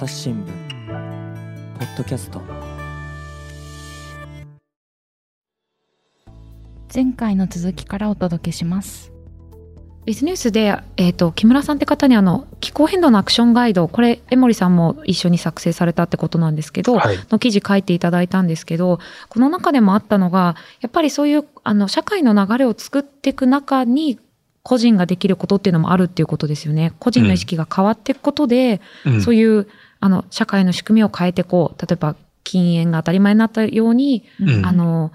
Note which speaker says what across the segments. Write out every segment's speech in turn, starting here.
Speaker 1: 朝日新聞ポッドキャスト。
Speaker 2: 前回の続きからお届けします。ビズニュースで、えーと、木村さんって方にあの気候変動のアクションガイドこれ江森さんも一緒に作成されたってことなんですけど、はい、の記事書いていただいたんですけどこの中でもあったのがやっぱりそういうあの社会の流れを作っていく中に個人ができることっていうのもあるっていうことですよね。個人の意識が変わっていくことで、うん、そういうあの社会の仕組みを変えていこう例えば禁煙が当たり前になったように、うん、あの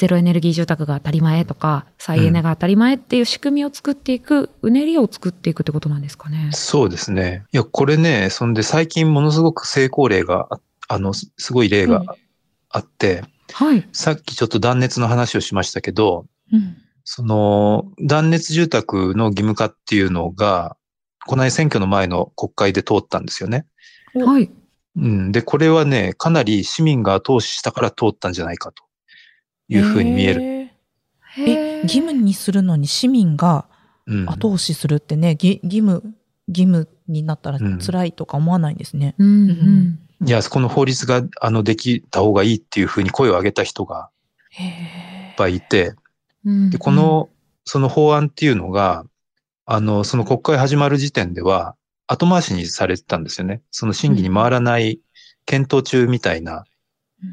Speaker 2: ゼロエネルギー住宅が当たり前とか、再エネが当たり前っていう仕組みを作っていく、うねりを作っていくってことなんですかね。
Speaker 3: そうですね。いや、これね、そんで最近ものすごく成功例が、あの、すごい例があって、うん、はい。さっきちょっと断熱の話をしましたけど、うん、その、断熱住宅の義務化っていうのが、この間選挙の前の国会で通ったんですよね。はい。うん。で、これはね、かなり市民が後押ししたから通ったんじゃないかと。いうふうに見える。
Speaker 4: え、義務にするのに市民が後押しするってね、うん、義務、義務になったら辛いとか思わないんですね。うん、
Speaker 3: うん、いや、この法律が、あの、できた方がいいっていうふうに声を上げた人が、いっぱいいて、で、この、その法案っていうのが、あの、その国会始まる時点では、後回しにされてたんですよね。その審議に回らない検討中みたいな、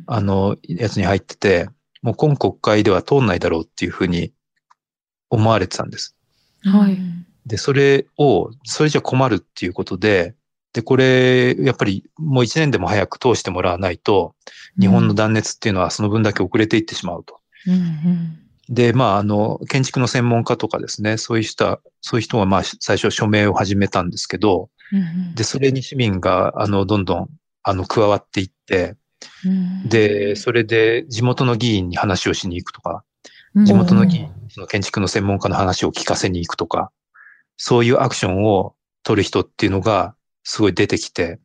Speaker 3: あの、やつに入ってて、もう今国会では通んないだろうっていうふうに思われてたんです。はい。で、それを、それじゃ困るっていうことで、で、これ、やっぱりもう一年でも早く通してもらわないと、日本の断熱っていうのはその分だけ遅れていってしまうと。うんうん、で、まあ、あの、建築の専門家とかですね、そういう人、そういう人がまあ、最初署名を始めたんですけど、うんうん、で、それに市民が、あの、どんどん、あの、加わっていって、で、それで地元の議員に話をしに行くとか、地元の議員、その建築の専門家の話を聞かせに行くとか、そういうアクションを取る人っていうのがすごい出てきて、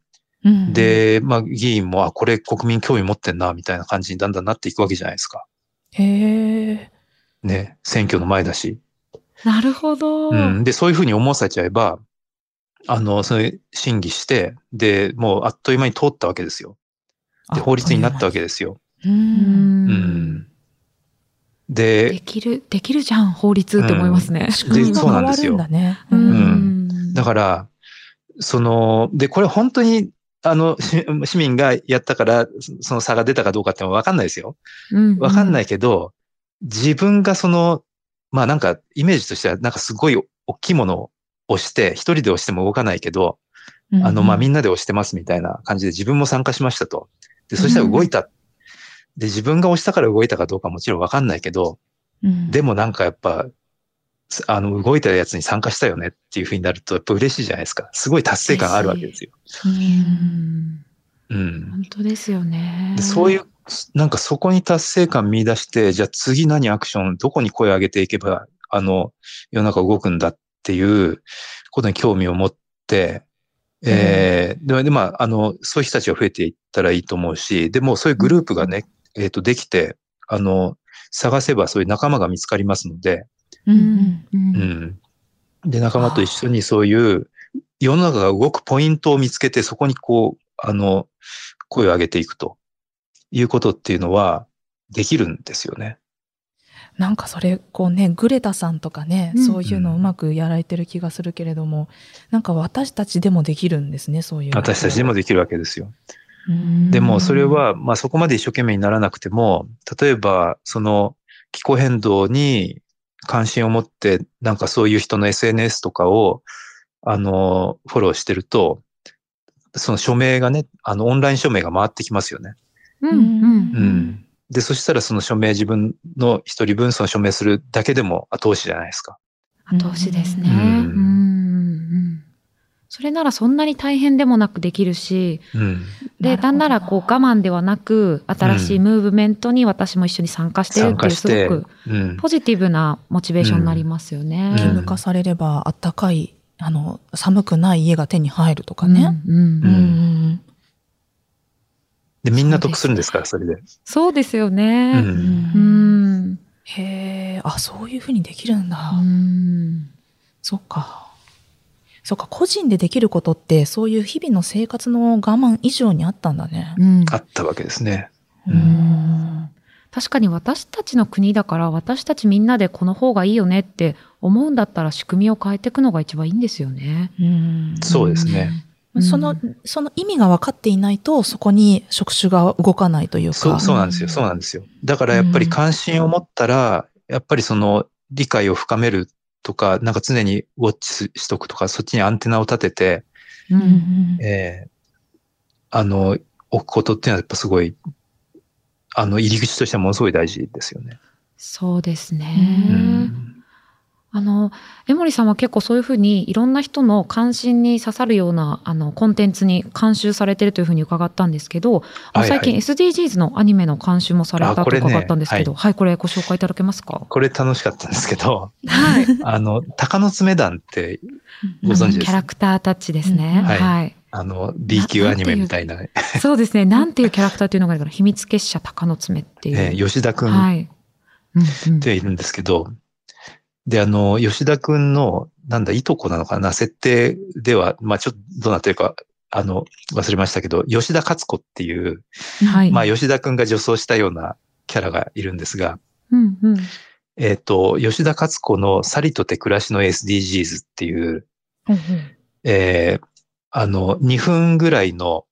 Speaker 3: で、まあ議員も、あ、これ国民興味持ってんな、みたいな感じにだんだんなっていくわけじゃないですか。へえ。ね、選挙の前だし。
Speaker 2: なるほど。
Speaker 3: うん。で、そういうふうに思わせちゃえば、あの、それ審議して、で、もうあっという間に通ったわけですよ。で、法律になったわけですよ。うん。
Speaker 2: で、できる、できるじゃん、法律って思いますね。
Speaker 4: 仕組みが変わるんだね。
Speaker 3: うん。だから、その、で、これ本当に、あの、市民がやったから、その差が出たかどうかってわかんないですよ。わかんないけど、自分がその、まあなんか、イメージとしては、なんかすごい大きいものを押して、一人で押しても動かないけど、あの、まあみんなで押してますみたいな感じで自分も参加しましたと。で、そしたら動いた。うん、で、自分が押したから動いたかどうかもちろんわかんないけど、うん、でもなんかやっぱ、あの、動いたやつに参加したよねっていうふうになると、やっぱ嬉しいじゃないですか。すごい達成感あるわけですよ。うん。
Speaker 2: うん。本当ですよね。
Speaker 3: そういう、なんかそこに達成感見出して、じゃあ次何アクション、どこに声を上げていけば、あの、世の中動くんだっていうことに興味を持って、えー、で、で、まあ、あの、そういう人たちが増えていったらいいと思うし、でもそういうグループがね、えっ、ー、と、できて、あの、探せばそういう仲間が見つかりますので、うん、うん、で、仲間と一緒にそういう世の中が動くポイントを見つけて、そこにこう、あの、声を上げていくということっていうのはできるんですよね。
Speaker 4: なんかそれこうねグレタさんとかね、うん、そういうのをうまくやられてる気がするけれども、なんか私たちでもできるんですねそういう
Speaker 3: 私たちでもできるわけですよ。でもそれは、まあ、そこまで一生懸命にならなくても例えばその気候変動に関心を持ってなんかそういう人の SNS とかをあのフォローしてるとその署名がねあのオンライン署名が回ってきますよね。うん、うん。うん。で、そしたらその署名自分の一人分その署名するだけでも後押しじゃないですか。
Speaker 2: 後押しですね。うん、それならそんなに大変でもなくできるし、うん、で、なんならこう我慢ではなく、新しいムーブメントに私も一緒に参加してるっていう、すごくポジティブなモチベーションになりますよね。
Speaker 4: 義務化されれば、あったかい、あの、寒くない家が手に入るとかね。うん、うん
Speaker 3: で、みんな得するんですか？ら、それで。
Speaker 2: そうですよね。うん。う
Speaker 4: ん、へえ、あ、そういうふうにできるんだ。うん。そっか。そうか、個人でできることって、そういう日々の生活の我慢以上にあったんだね。
Speaker 3: うん、あったわけですね。うん。
Speaker 2: 確かに私たちの国だから私たちみんなでこの方がいいよねって思うんだったら仕組みを変えていくのが一番いいんですよね。
Speaker 3: うん、そうですね。
Speaker 4: その、その意味が分かっていないと、そこに職種が動かないというか。
Speaker 3: そう、そうなんですよ。そうなんですよ。だからやっぱり関心を持ったら、やっぱりその理解を深めるとか、なんか常にウォッチしとくとか、そっちにアンテナを立てて、うん、えー、あの、置くことっていうのはやっぱすごい、あの、入り口としてはものすごい大事ですよね。
Speaker 2: そうですね。うんあの、江森さんは結構そういうふうにいろんな人の関心に刺さるようなあのコンテンツに監修されてるというふうに伺ったんですけど、はいはい、最近 SDGs のアニメの監修もされたと伺ったんですけど、ねはい、はい、これご紹介いただけますか？
Speaker 3: これ楽しかったんですけど、はい。あの、鷹の爪団ってご存知です？か、
Speaker 2: キャラクタータッチですね。はい、はい。
Speaker 3: あの、B 級アニメみたいな。
Speaker 2: そうですね。なんていうキャラクターっていうのがあるから、秘密結社鷹の爪っていう。え
Speaker 3: 吉田くん。っているんですけど、で、あの、吉田くんの、なんだ、いとこなのかな、設定では、まあちょっとどうなってるか、あの、忘れましたけど、吉田勝子っていう、はい、まあ吉田くんが女装したようなキャラがいるんですが、うんうん、えっ、ー、と、吉田勝子のさりとて暮らしの SDGs っていう、うんうん、えー、あの、2分ぐらいの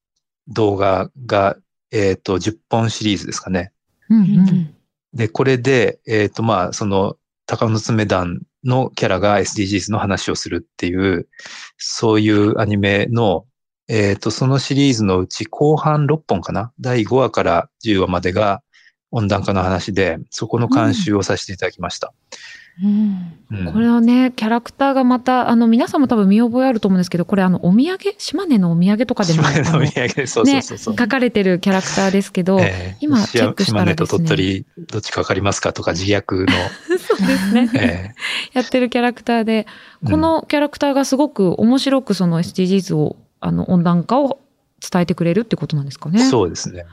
Speaker 3: 動画が、えっ、ー、と、10本シリーズですかね。うんうん、で、これで、えっ、ー、と、まあ、その、鷹の爪団のキャラが SDGs の話をするっていう、そういうアニメの、えっ、ー、と、そのシリーズのうち後半6本かな？第5話から10話までが温暖化の話で、そこの監修をさせていただきました。うん
Speaker 2: うん、これはね、キャラクターがまた、あの、皆さんも多分見覚えあると思うんですけど、これあの、お土産、島根のお土産とかでも、
Speaker 3: 島根のお土産、そうそうそう
Speaker 2: そう、ね、書かれてるキャラクターですけど、えー、今チェックしたら、ね、島根と
Speaker 3: 鳥取、どっちかわかりますか？とか、自虐の。
Speaker 2: そうですね、えー。やってるキャラクターで、このキャラクターがすごく面白くその SDGs を、あの、温暖化を伝えてくれるってことなんですかね。
Speaker 3: そうですね。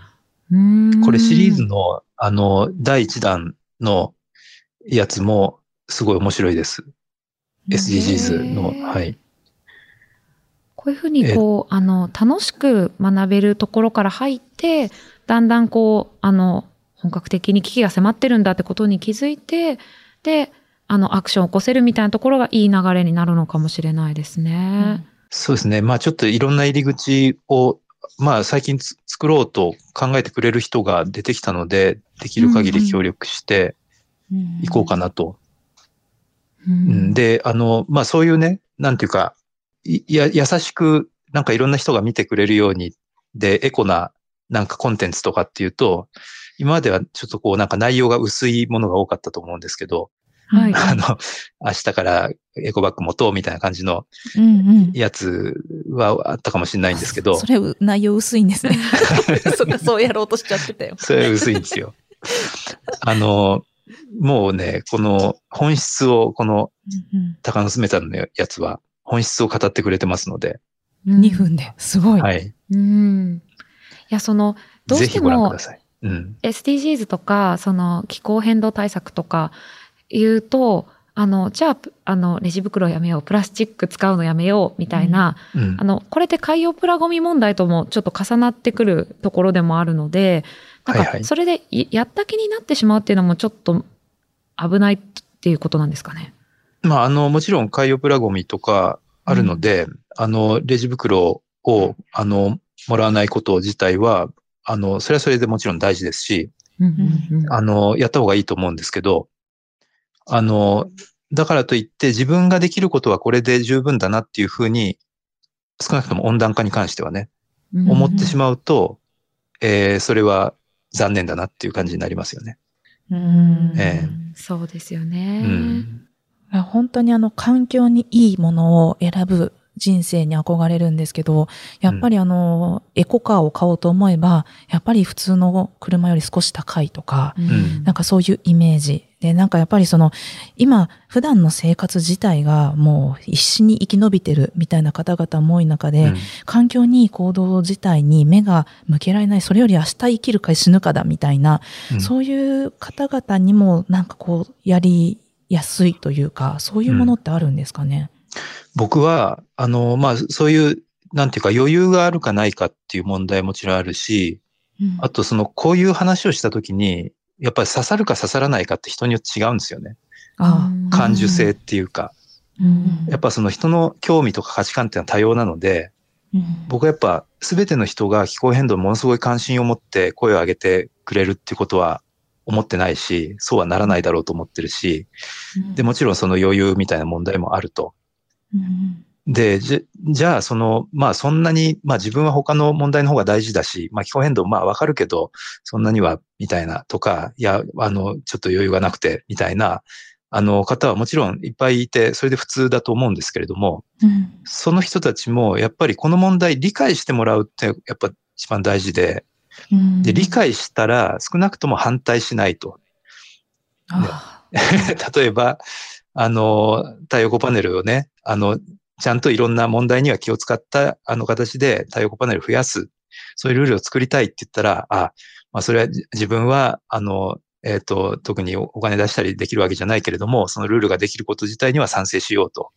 Speaker 3: これシリーズの、あの、第1弾のやつも、すごい面白いです。SDGs の、はい。
Speaker 2: こういうふうにこう、あの、楽しく学べるところから入って、だんだんこう、あの、本格的に危機が迫ってるんだってことに気づいて、で、あの、アクションを起こせるみたいなところがいい流れになるのかもしれないですね。うん、
Speaker 3: そうですね。まあちょっといろんな入り口を、まあ最近作ろうと考えてくれる人が出てきたので、できる限り協力していこうかなとうん、で、あの、まあそういうね、なんていうか、や、優しく、なんかいろんな人が見てくれるように、で、エコな、なんかコンテンツとかっていうと、今まではちょっとこうなんか内容が薄いものが多かったと思うんですけど、はい。あの、明日からエコバッグ持とうみたいな感じのやつはあったかもしれないんですけど。
Speaker 4: うんうん、それ内容薄いんですね。そっか、そうやろうとしちゃってたよ。
Speaker 3: それ薄いんですよ。あの、もうね、この本質を、この高野めたのやつは、本質を語ってくれてますので。
Speaker 4: 2分で、すごい。
Speaker 3: はい。
Speaker 2: うん。いや、その、
Speaker 3: どうしても、
Speaker 2: うん、SDGs とか、その気候変動対策とか言うと、あの、じゃあ、あの、レジ袋やめよう、プラスチック使うのやめよう、みたいな、うんうん、あの、これって海洋プラゴミ問題ともちょっと重なってくるところでもあるので、なんか、それでやった気になってしまうっていうのもちょっと危ないっていうことなんですかね。
Speaker 3: まあ、あの、もちろん海洋プラゴミとかあるので、うん、あの、レジ袋を、あの、もらわないこと自体は、あの、それはそれでもちろん大事ですし、あの、やった方がいいと思うんですけど、あの、だからといって自分ができることはこれで十分だなっていうふうに、少なくとも温暖化に関してはね、思ってしまうと、えー、それは残念だなっていう感じになりますよね。
Speaker 2: うん、えー、そうですよね。うん、
Speaker 4: 本当にあの環境にいいものを選ぶ人生に憧れるんですけど、やっぱりあの、エコカーを買おうと思えば、やっぱり普通の車より少し高いとか、うん、なんかそういうイメージ。で、なんかやっぱりその、今、普段の生活自体がもう必死に生き延びてるみたいな方々も多い中で、うん、環境に行動自体に目が向けられない、それより明日生きるか死ぬかだみたいな、うん、そういう方々にもなんかこう、やりやすいというか、そういうものってあるんですかね？
Speaker 3: 僕は、あの、まあ、そういう、なんていうか余裕があるかないかっていう問題もちろんあるし、うん、あとその、こういう話をしたときに、やっぱり刺さるか刺さらないかって人によって違うんですよね。感受性っていうか。うん、やっぱその人の興味とか価値観っていうのは多様なので、うん、僕はやっぱ全ての人が気候変動にものすごい関心を持って声を上げてくれるっていうことは思ってないし、そうはならないだろうと思ってるし、で、もちろんその余裕みたいな問題もあると。で、じじゃあ、その、まあそんなに、まあ自分は他の問題の方が大事だし、まあ気候変動、まあわかるけど、そんなには、みたいなとか、いや、あの、ちょっと余裕がなくて、みたいな、あの方はもちろんいっぱいいて、それで普通だと思うんですけれども、うん、その人たちもやっぱりこの問題理解してもらうってやっぱ一番大事で、うん、で、理解したら少なくとも反対しないと。例えば、あの、太陽光パネルをね、あの、ちゃんといろんな問題には気を使ったあの形で太陽光パネルを増やす。そういうルールを作りたいって言ったら、あ、まあそれは自分は、あの、えっ、ー、と、特にお金出したりできるわけじゃないけれども、そのルールができること自体には賛成しようと。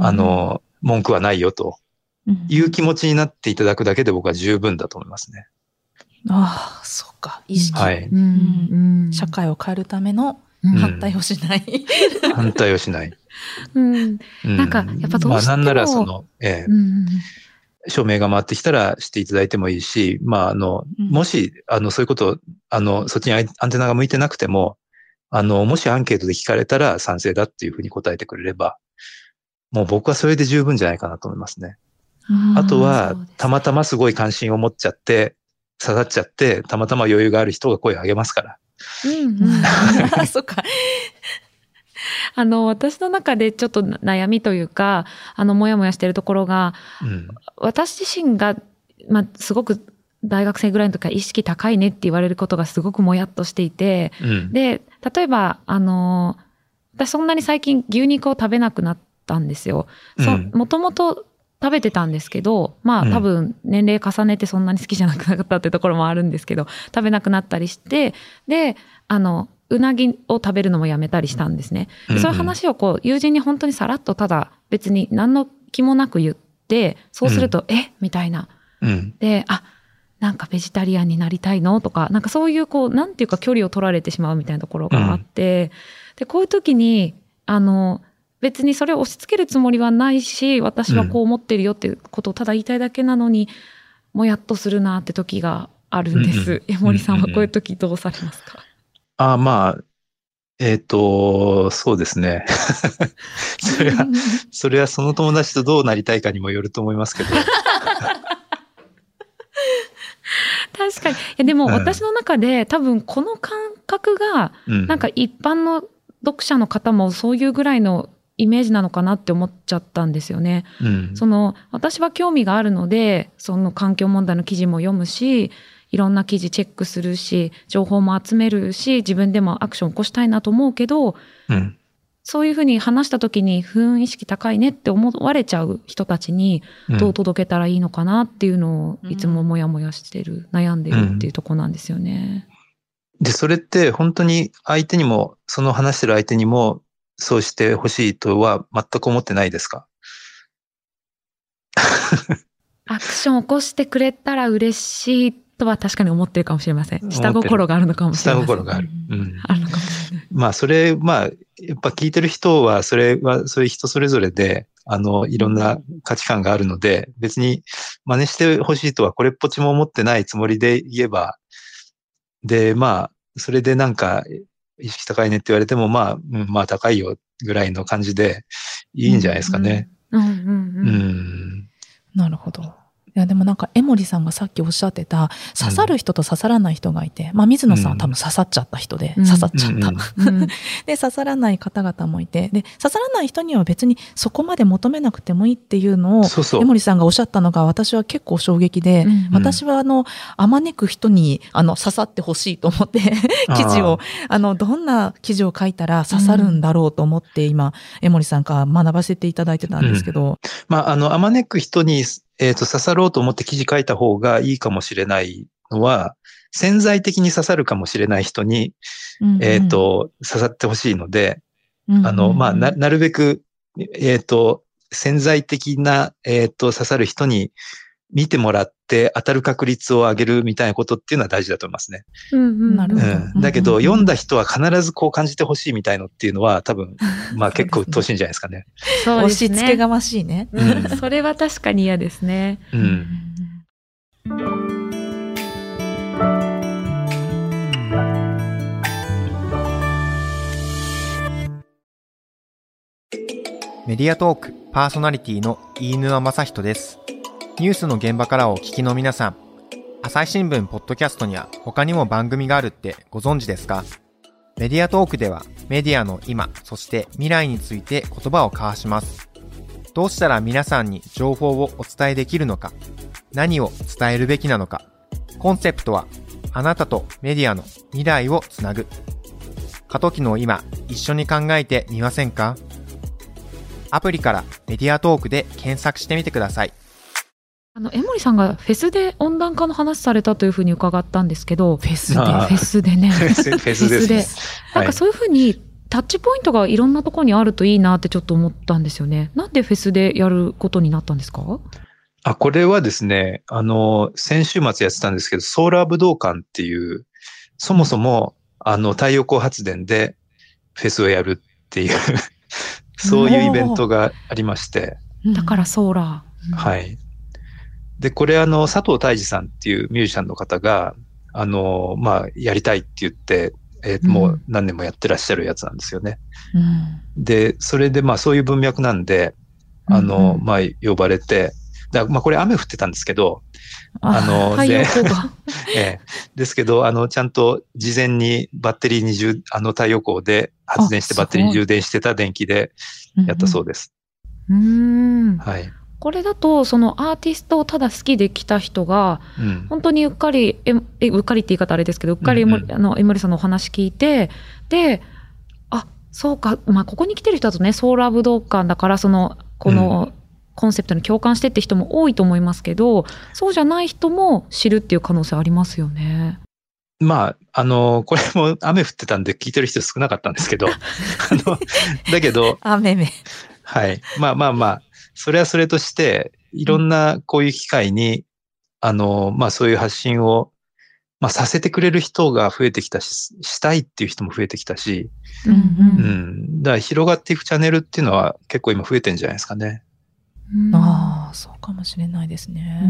Speaker 3: あの、文句はないよという気持ちになっていただくだけで僕は十分だと思いますね。
Speaker 4: ああ、そうか。意識。はい。社会を変えるための反対をしない。
Speaker 3: 反対をしない。
Speaker 2: うん。なんか、やっぱどうしても。まあ、
Speaker 3: なんならその、ええー署名が回ってきたらしていただいてもいいし、まあ、あの、もし、あの、そういうことあの、そっちにアンテナが向いてなくても、あの、もしアンケートで聞かれたら賛成だっていうふうに答えてくれれば、もう僕はそれで十分じゃないかなと思いますね。あとは、たまたますごい関心を持っちゃって、刺さっちゃって、たまたま余裕がある人が声を上げますから。うん、
Speaker 2: うん。そっか。あの、私の中でちょっと悩みというか、あの、もやもやしてるところが、うん、私自身が、まあ、すごく大学生ぐらいの時は意識高いねって言われることがすごくもやっとしていて、うん、で、例えば、あの、私そんなに最近牛肉を食べなくなったんですよ。もともと食べてたんですけど、まあ多分年齢重ねてそんなに好きじゃなくなったってところもあるんですけど、食べなくなったりして、で、あの、うなぎを食べるのもやめたりしたんですね。そういう話をこう、友人に本当にさらっとただ別に何の気もなく言って、そうすると、うん、え？みたいな。うん、で、あ、なんかベジタリアンになりたいの？とか、なんかそういうこう、なんていうか距離を取られてしまうみたいなところがあって、うん、で、こういう時に、あの、別にそれを押し付けるつもりはないし、私はこう思ってるよっていうことをただ言いたいだけなのに、もやっとするなって時があるんです。江森さんはこういう時どうされますか？
Speaker 3: あまあ、えっ、ー、と、そうですね。それは、それはその友達とどうなりたいかにもよると思いますけど。
Speaker 2: 確かに。いやでも私の中で、多分この感覚が、なんか一般の読者の方もそういうぐらいのイメージなのかなって思っちゃったんですよね。うん、その私は興味があるのでその環境問題の記事も読むしいろんな記事チェックするし情報も集めるし自分でもアクション起こしたいなと思うけど、うん、そういうふうに話した時に不運意識高いねって思われちゃう人たちにどう届けたらいいのかなっていうのをいつもモヤモヤしてる、悩んでるっていうとこなんですよね。
Speaker 3: で、それって本当に相手にも、その話してる相手にもそうしてほしいとは全く思ってないですか？
Speaker 2: アクションを起こしてくれたら嬉しいとは確かに思ってるかもしれません。下心があるのかもしれません。
Speaker 3: 下心がある。うん。あるのかもしれない。まあ、それ、まあ、やっぱ聞いてる人は、それは、そういう人それぞれで、あの、いろんな価値観があるので、別に真似してほしいとはこれっぽっちも思ってないつもりで言えば、で、まあ、それでなんか、意識高いねって言われても、まあ、うん、まあ高いよぐらいの感じでいいんじゃないですかね。うん、うん、うん。
Speaker 4: なるほど。いや、でもなんか、江森さんがさっきおっしゃってた、刺さる人と刺さらない人がいて、まあ、水野さんは多分刺さっちゃった人で、刺さっちゃった。で、刺さらない方々もいて、で、刺さらない人には別にそこまで求めなくてもいいっていうのを、江森さんがおっしゃったのが私は結構衝撃で、うん私はあの、あまねく人に、あの、刺さってほしいと思って 記事を、あの、どんな記事を書いたら刺さるんだろうと思って、今、江森さんから学ばせていただいてたんですけど。うん、
Speaker 3: まあ、あの、あまねく人にえっ、ー、と、刺さろうと思って記事書いた方がいいかもしれないのは、潜在的に刺さるかもしれない人に、うんうん、えっ、ー、と、刺さってほしいので、うんうん、あの、まあ、な、なるべく、えっ、ー、と、潜在的な、えっ、ー、と、刺さる人に見てもらって当たる確率を上げるみたいなことっていうのは大事だと思いますね。
Speaker 2: うんうん、なるほど。
Speaker 3: うん、だけど、読んだ人は必ずこう感じてほしいみたいのっていうのは多分、まあ結構鬱陶しいんじゃないですかね。
Speaker 4: そうですね。押し付けがましいね。
Speaker 2: うん、それは確かに嫌ですね。うん。
Speaker 5: メディアトークパーソナリティの飯沼正人です。ニュースの現場からお聞きの皆さん、朝日新聞ポッドキャストには他にも番組があるってご存知ですか？メディアトークではメディアの今、そして未来について言葉を交わします。どうしたら皆さんに情報をお伝えできるのか、何を伝えるべきなのか、コンセプトはあなたとメディアの未来をつなぐ。過渡期の今、一緒に考えてみませんか？アプリからメディアトークで検索してみてください。
Speaker 2: あの、江森さんがフェスで温暖化の話されたというふうに伺ったんですけど、
Speaker 4: フェスで？フ
Speaker 2: ェスで ね。フ
Speaker 3: ェスで。で。
Speaker 2: なんかそういうふうにタッチポイントがいろんなところにあるといいなってちょっと思ったんですよね。なんでフェスでやることになったんですか？
Speaker 3: あ、これはですね、あの、先週末やってたんですけど、ソーラー武道館っていう、そもそも、あの、太陽光発電でフェスをやるっていうそういうイベントがありまして。
Speaker 2: だからソーラ
Speaker 3: ー。はい。で、これあの、佐藤大二さんっていうミュージシャンの方が、あの、まあ、やりたいって言って、えー、もう何年もやってらっしゃるやつなんですよね。うん、で、それでまあそういう文脈なんで、あの、うん、まあ呼ばれて、だまあこれ雨降ってたんですけど、
Speaker 2: あの、で、
Speaker 3: ええ、ですけど、あの、ちゃんと事前にバッテリーに充、あの太陽光で発電してバッテリーに充電してた電気でやったそうです。
Speaker 2: うん、
Speaker 3: はい。
Speaker 2: これだと、そのアーティストをただ好きで来た人が、うん、本当にうっかり、え、うっかりって言い方あれですけど、うっかり、うんうん、あの、エムリさんのお話聞いて、で、あ、そうか、まあ、ここに来てる人だとね、ソーラー武道館だから、その、この、コンセプトに共感してって人も多いと思いますけど、そうじゃない人も知るっていう可能性ありますよね。
Speaker 3: まあ、あの、これも雨降ってたんで聞いてる人少なかったんですけど、あの、だけど、
Speaker 4: 雨目。
Speaker 3: はい。まあまあまあ、それはそれとして、いろんなこういう機会に、あの、まあそういう発信を、まあさせてくれる人が増えてきたし、したいっていう人も増えてきたし、うん、うん、だから広がっていくチャンネルっていうのは結構今増えてんじゃないですかね。
Speaker 4: ああ、そうかもしれないですね。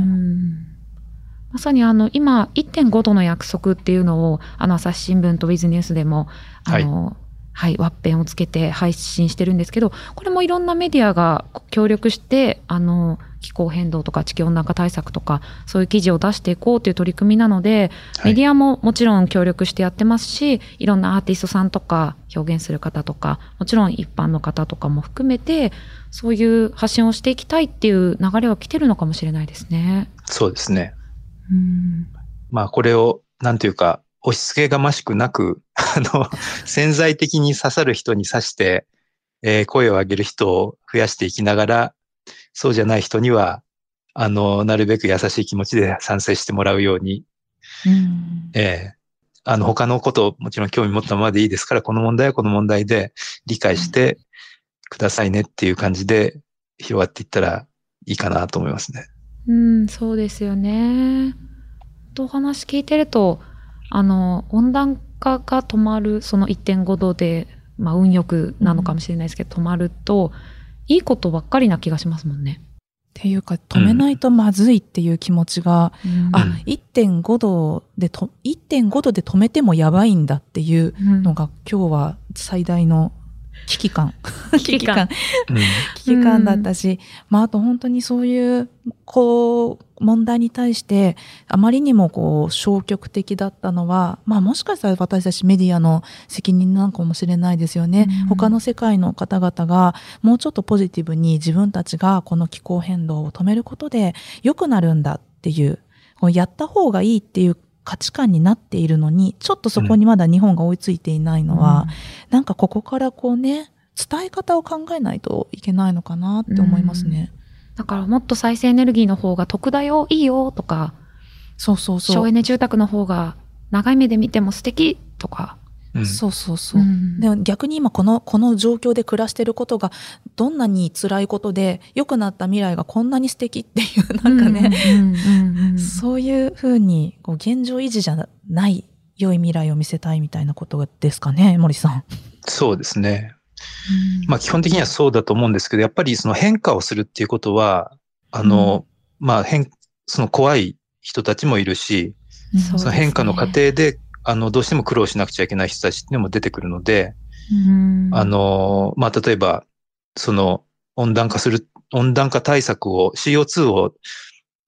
Speaker 2: まさにあの、今、1.5度の約束っていうのを、あの、朝日新聞とウィズニュースでも、あの、はいはい、ワッペンをつけて配信してるんですけど、これもいろんなメディアが協力して、あの、気候変動とか地球温暖化対策とか、そういう記事を出していこうという取り組みなので、はい、メディアももちろん協力してやってますし、いろんなアーティストさんとか、表現する方とか、もちろん一般の方とかも含めて、そういう発信をしていきたいっていう流れは来てるのかもしれないですね。
Speaker 3: そうですね。うん、まあ、これを、なんていうか、押し付けがましくなく、あの、潜在的に刺さる人に刺して、えー、声を上げる人を増やしていきながら、そうじゃない人には、あの、なるべく優しい気持ちで賛成してもらうように、うん、えー、あの、他のことをもちろん興味持ったままでいいですから、この問題はこの問題で理解してくださいねっていう感じで広がっていったらいいかなと思いますね。
Speaker 2: うん、そうですよね。とお話聞いてると、あの、温暖化が止まる、その1.5度で、まあ、運よくなのかもしれないですけど、うん、止まると、いいことばっかりな気がしますもんね。
Speaker 4: っていうか、止めないとまずいっていう気持ちが、うん、あ、1.5度でと、1.5度で止めてもやばいんだっていうのが、今日は最大の 危機感。危機感。危機感だったし、まあ、あと本当にそういう、こう、問題に対して、あまりにもこう、消極的だったのは、まあ、もしかしたら私たちメディアの責任なのかもしれないですよね。うん、他の世界の方々が、もうちょっとポジティブに自分たちがこの気候変動を止めることで良くなるんだっていう、やった方がいいっていう価値観になっているのに、ちょっとそこにまだ日本が追いついていないのは、うん、なんかここからこうね、伝え方を考えないといけないのかなって思いますね。
Speaker 2: うん、だからもっと再生エネルギーの方が得だよ、いいよとか、
Speaker 4: そうそうそう。
Speaker 2: 省エネ住宅の方が長い目で見ても素敵とか。
Speaker 4: そうそうそう。うん、で逆に今この、この状況で暮らしてることがどんなに辛いことで良くなった未来がこんなに素敵っていう、なんかね、そういうふうにこう現状維持じゃない良い未来を見せたいみたいなことですかね、森さん。
Speaker 3: そうですね。まあ基本的にはそうだと思うんですけど、やっぱりその変化をするっていうことは、あの、うん、まあ変、その怖い人たちもいるし、その変化の過程で、あの、どうしても苦労しなくちゃいけない人たちっていうのも出てくるので、あの、まあ例えば、その温暖化する、温暖化対策を、CO2 を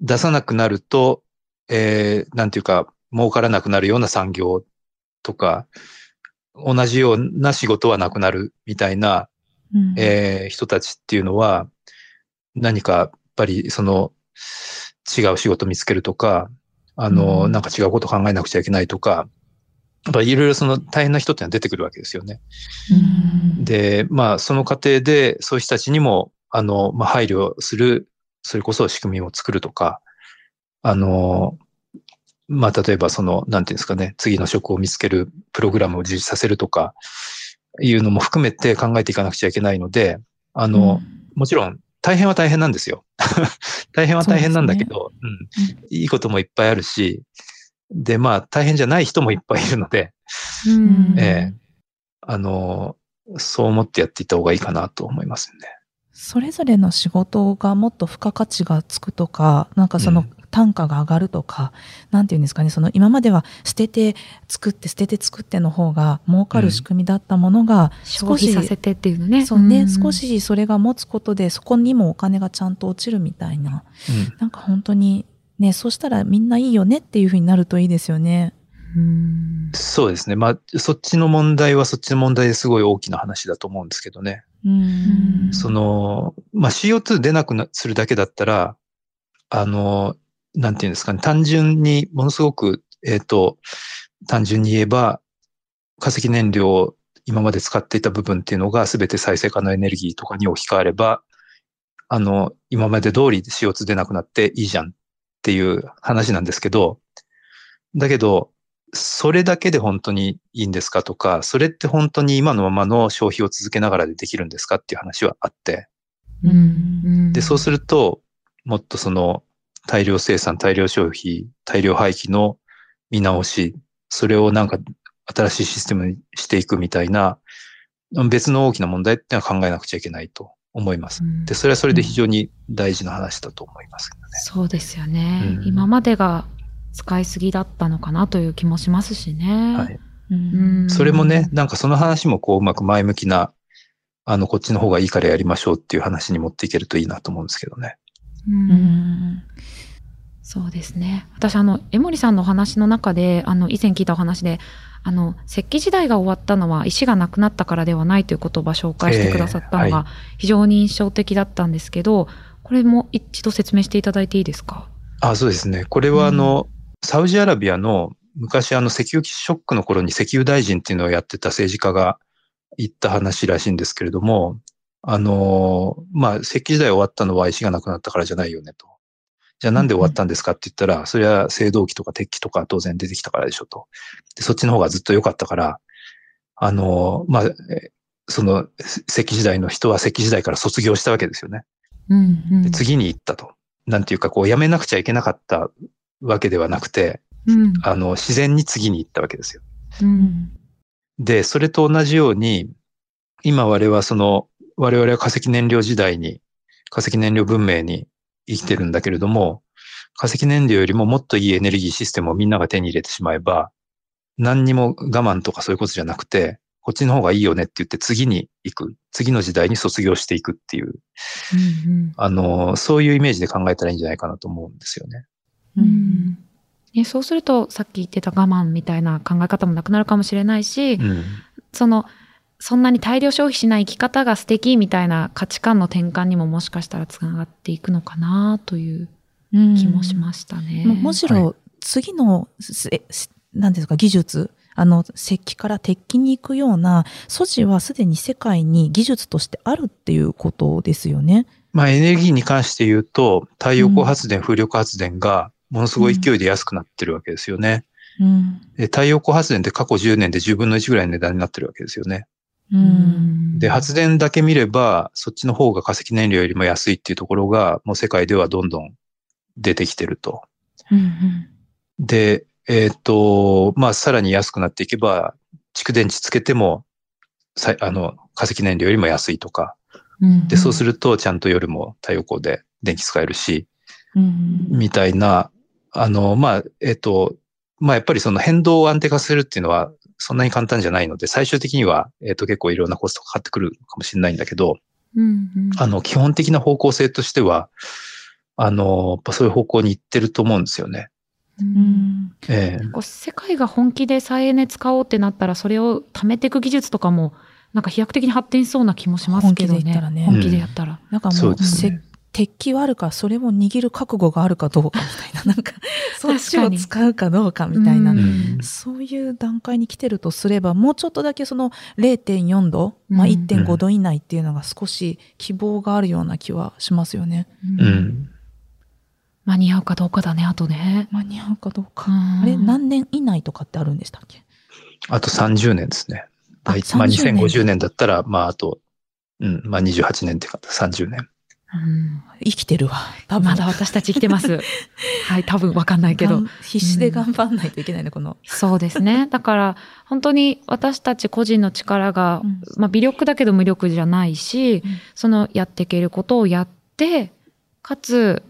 Speaker 3: 出さなくなると、えー、なんていうか、儲からなくなるような産業とか、同じような仕事はなくなるみたいな、うん、えー、人たちっていうのは、何かやっぱりその違う仕事見つけるとか、あの、うん、なんか違うこと考えなくちゃいけないとか、やっぱいろいろその大変な人ってのは出てくるわけですよね。うん、で、まあその過程でそういう人たちにも、あの、まあ配慮する、それこそ仕組みを作るとか、あの、まあ、例えばその、なんていうんですかね、次の職を見つけるプログラムを実施させるとか、いうのも含めて考えていかなくちゃいけないので、あの、うん、もちろん大変は大変なんですよ。大変は大変なんだけど、うね、うん、いいこともいっぱいあるし、で、まあ、大変じゃない人もいっぱいいるので、うん、ええ。ー、あの、そう思ってやっていった方がいいかなと思いますね。
Speaker 4: それぞれの仕事がもっと付加価値がつくとか、なんかその単価が上がるとか、なんていうんですかね、その今までは捨てて作って捨てて作っての方が儲かる仕組みだったものが、
Speaker 2: 少し、させてっていうのね。
Speaker 4: そうね、うん、少しそれが持つことで、そこにもお金がちゃんと落ちるみたいな、うん、なんか本当にね、そうしたらみんないいよねっていうふうになるといいですよね。
Speaker 3: うんそうですね。まあ、そっちの問題はそっちの問題ですごい大きな話だと思うんですけどね。うんその、まあ、CO2 出なくなするだけだったら、あの、なんていうんですかね、単純に、ものすごく、えっ、ー、と、単純に言えば、化石燃料を今まで使っていた部分っていうのが全て再生可能エネルギーとかに置き換われば、あの、今まで通り CO2 出なくなっていいじゃんっていう話なんですけど、だけど、それだけで本当にいいんですかとか、それって本当に今のままの消費を続けながらでできるんですかっていう話はあって、うん、で、そうすると、もっとその大量生産、大量消費、大量廃棄の見直し、それをなんか新しいシステムにしていくみたいな、別の大きな問題ってのは考えなくちゃいけないと思います。で、それはそれで非常に大事な話だと思いますけどね。
Speaker 2: そうですよね、うん、今までが使いすぎだったのかなという気もしますしね。はい。
Speaker 3: うん、それもね、なんかその話もこううまく前向きな、あの、こっちの方がいいからやりましょうっていう話に持っていけるといいなと思うんですけどね。うん。
Speaker 2: そうですね。私、あの、江森さんのお話の中で、あの、以前聞いたお話で、あの、石器時代が終わったのは石がなくなったからではないという言葉を紹介してくださったのが非常に印象的だったんですけど、これも一度説明していただいていいですか？
Speaker 3: あ、そうですね。これはあの、うん、サウジアラビアの昔あの石油ショックの頃に石油大臣っていうのをやってた政治家が言った話らしいんですけれども、あの、まあ、石器時代終わったのは石がなくなったからじゃないよねと。じゃあなんで終わったんですかって言ったら、それは青銅器とか鉄器とか当然出てきたからでしょと。で、そっちの方がずっと良かったから、あの、まあ、その石器時代の人は石器時代から卒業したわけですよね。うんうん、で次に行ったと。なんていうか、こう、やめなくちゃいけなかったわけではなくて、うん、あの、自然に次に行ったわけですよ。うん、で、それと同じように、今我々はその、我々は化石燃料時代に、化石燃料文明に生きてるんだけれども、化石燃料よりももっといいエネルギーシステムをみんなが手に入れてしまえば、何にも我慢とかそういうことじゃなくて、こっちの方がいいよねって言って次に行く。次の時代に卒業していくっていう、うんうん、あの、そういうイメージで考えたらいいんじゃないかなと思うんですよね。
Speaker 2: うん、ねそうすると、さっき言ってた我慢みたいな考え方もなくなるかもしれないし、うん、その、そんなに大量消費しない生き方が素敵みたいな価値観の転換にももしかしたらつながっていくのかなという気もしましたね。
Speaker 4: むしろ次の、何ですか、技術、あの、石器から鉄器に行くような素地はすでに世界に技術としてあるっていうことですよね。
Speaker 3: まあエネルギーに関して言うと、太陽光発電、風力発電がものすごい勢いで安くなってるわけですよね。うん、太陽光発電って過去10年で10分の1ぐらいの値段になってるわけですよね。
Speaker 4: うん、
Speaker 3: で、発電だけ見れば、そっちの方が化石燃料よりも安いっていうところが、もう世界ではどんどん出てきてると。
Speaker 4: うんうん、
Speaker 3: で、えっ、ー、と、まあ、さらに安くなっていけば、蓄電池つけても、さあの、化石燃料よりも安いとか。うんうん、で、そうすると、ちゃんと夜も太陽光で電気使えるし、
Speaker 4: うんうん、
Speaker 3: みたいな、あの、まあ、えっ、ー、と、まあ、やっぱりその変動を安定化するっていうのは、そんなに簡単じゃないので、最終的には、えっ、ー、と、結構いろんなコストかかってくるかもしれないんだけど、
Speaker 4: うんうん、
Speaker 3: あの、基本的な方向性としては、あの、やっぱそういう方向に行ってると思うんですよね。
Speaker 4: うん。
Speaker 3: え
Speaker 2: え、世界が本気で再エネ使おうってなったら、それを貯めていく技術とかも、なんか飛躍的に発展しそうな気もしますけどね。本気でやったら。
Speaker 4: なんかもう、ね、鉄器はあるか、それも握る覚悟があるかどうかみたいな、なんか、そっちを使うかどうかみたいな、うん、そういう段階に来てるとすれば、もうちょっとだけその0.4度、まあ、1.5度以内っていうのが少し希望があるような気はしますよね。
Speaker 3: うん、
Speaker 2: 間に合うかどうかだね、あとね。
Speaker 4: 間に合うかどうか。あれ、何年以内とかってあるんでしたっけ？
Speaker 3: あと30年ですね。まあ、2050年だったら、まあ、あと、うん、まあ28年ってか、30年。
Speaker 4: うん、生きてるわ。
Speaker 2: 多分まだ私たち生きてます。はい、多分わかんないけど。
Speaker 4: 必死で頑張んないといけないね、うん、この。
Speaker 2: そうですね。だから、本当に私たち個人の力が、うん、まあ微力だけど無力じゃないし、そのやっていけることをやって、かつ、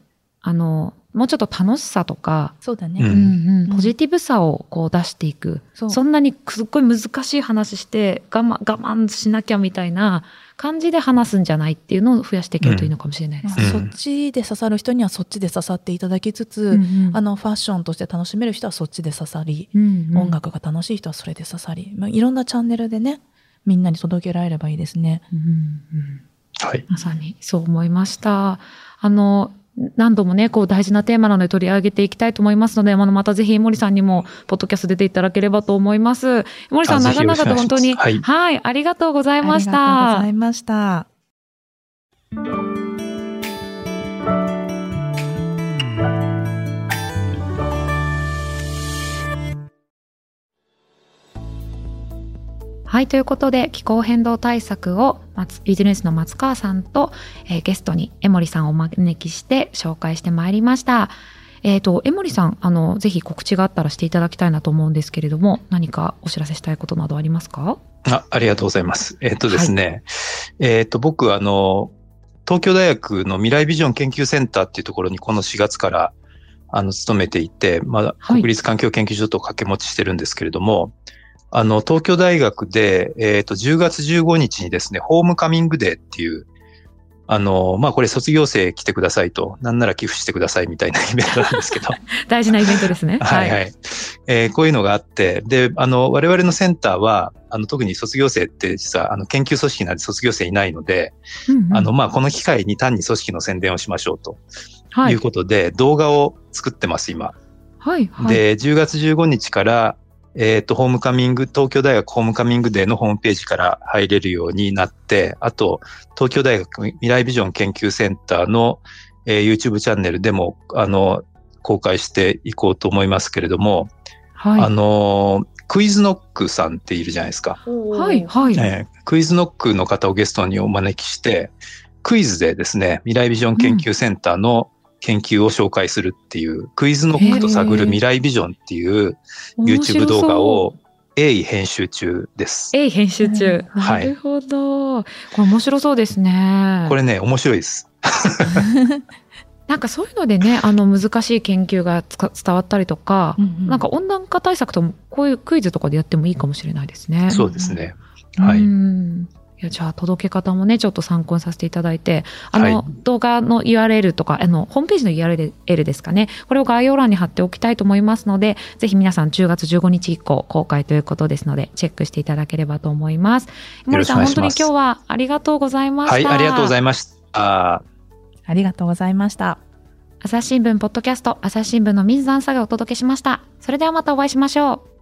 Speaker 2: あの、もうちょっと楽しさとか、
Speaker 4: そうだね。
Speaker 2: うんうん、ポジティブさをこう出していく。そそんなにすっごい難しい話して、我慢、我慢しなきゃみたいな感じで話すんじゃないっていうのを増やしていけるといいのかもしれないです、
Speaker 4: うん。まあ、そっちで刺さる人にはそっちで刺さっていただきつつ、うんうん、あのファッションとして楽しめる人はそっちで刺さり、うんうん、音楽が楽しい人はそれで刺さり、まあ、いろんなチャンネルでねみんなに届けられればいいですね。うんうん、
Speaker 3: はい、
Speaker 2: まさにそう思いました。あの何度もね、こう大事なテーマなので取り上げていきたいと思いますので、またぜひ井森さんにも、ポッドキャスト出ていただければと思います。井森さん、長々と本当に、はい、はい、ありがとうございました。あ
Speaker 4: りがとうございました。
Speaker 2: はい、ということで、気候変動対策をビジネスの松川さんと、えー、ゲストに江森さんをお招きして紹介してまいりました。えっ、ー、と、江森さん、あの、ぜひ告知があったらしていただきたいなと思うんですけれども、何かお知らせしたいことなどありますか？
Speaker 3: あありがとうございます。えっ、ー、とですね、はい、えっ、と、僕、あの、東京大学の未来ビジョン研究センターっていうところにこの4月からあの勤めていて、まあ、国立環境研究所と掛け持ちしてるんですけれども、はいあの、東京大学で、えっ、ー、と、10月15日にですね、ホームカミングデーっていう、あの、まあ、これ卒業生来てくださいと、なんなら寄付してくださいみたいなイベントなんですけど。
Speaker 2: 大事なイベントですね。
Speaker 3: はいはい。えー、こういうのがあって、で、あの、我々のセンターは、あの、特に卒業生って実は、あの、研究組織なんで卒業生いないので、うんうん、あの、まあ、この機会に単に組織の宣伝をしましょうと。はい。いうことで、動画を作ってます、今。
Speaker 2: はい、はい。
Speaker 3: で、10月15日から、えっ、ー、と、ホームカミング、東京大学ホームカミングデーのホームページから入れるようになって、あと、東京大学未来ビジョン研究センターの、えー、YouTube チャンネルでも、あの、公開していこうと思いますけれども、はい。あの、クイズノックさんっているじゃないですか。
Speaker 2: はい、はい、
Speaker 3: えー。クイズノックの方をゲストにお招きして、クイズでですね、未来ビジョン研究センターの研究を紹介するっていう、クイズノックと探る未来ビジョンっていう YouTube 動画を鋭意編集中です。
Speaker 2: 鋭意編集中。なるほど。これ面白そうですね。
Speaker 3: これね、面白いです。
Speaker 2: なんかそういうのでね、あの難しい研究が伝わったりとか、うんうん、なんか温暖化対策ともこういうクイズとかでやってもいいかもしれないですね。
Speaker 3: そうですね。はい。
Speaker 2: やじゃあ届け方もねちょっと参考にさせていただいてあの、はい、動画の URL とかあのホームページの URL ですかね。これを概要欄に貼っておきたいと思いますのでぜひ皆さん10月15日以降公開ということですのでチェックしていただければと思います。森さん本当に今日はありがとうございました。
Speaker 3: はいありがとうございました。
Speaker 4: ありがとうございました。
Speaker 2: 朝日新聞ポッドキャスト朝日新聞の水野さんがお届けしました。それではまたお会いしましょう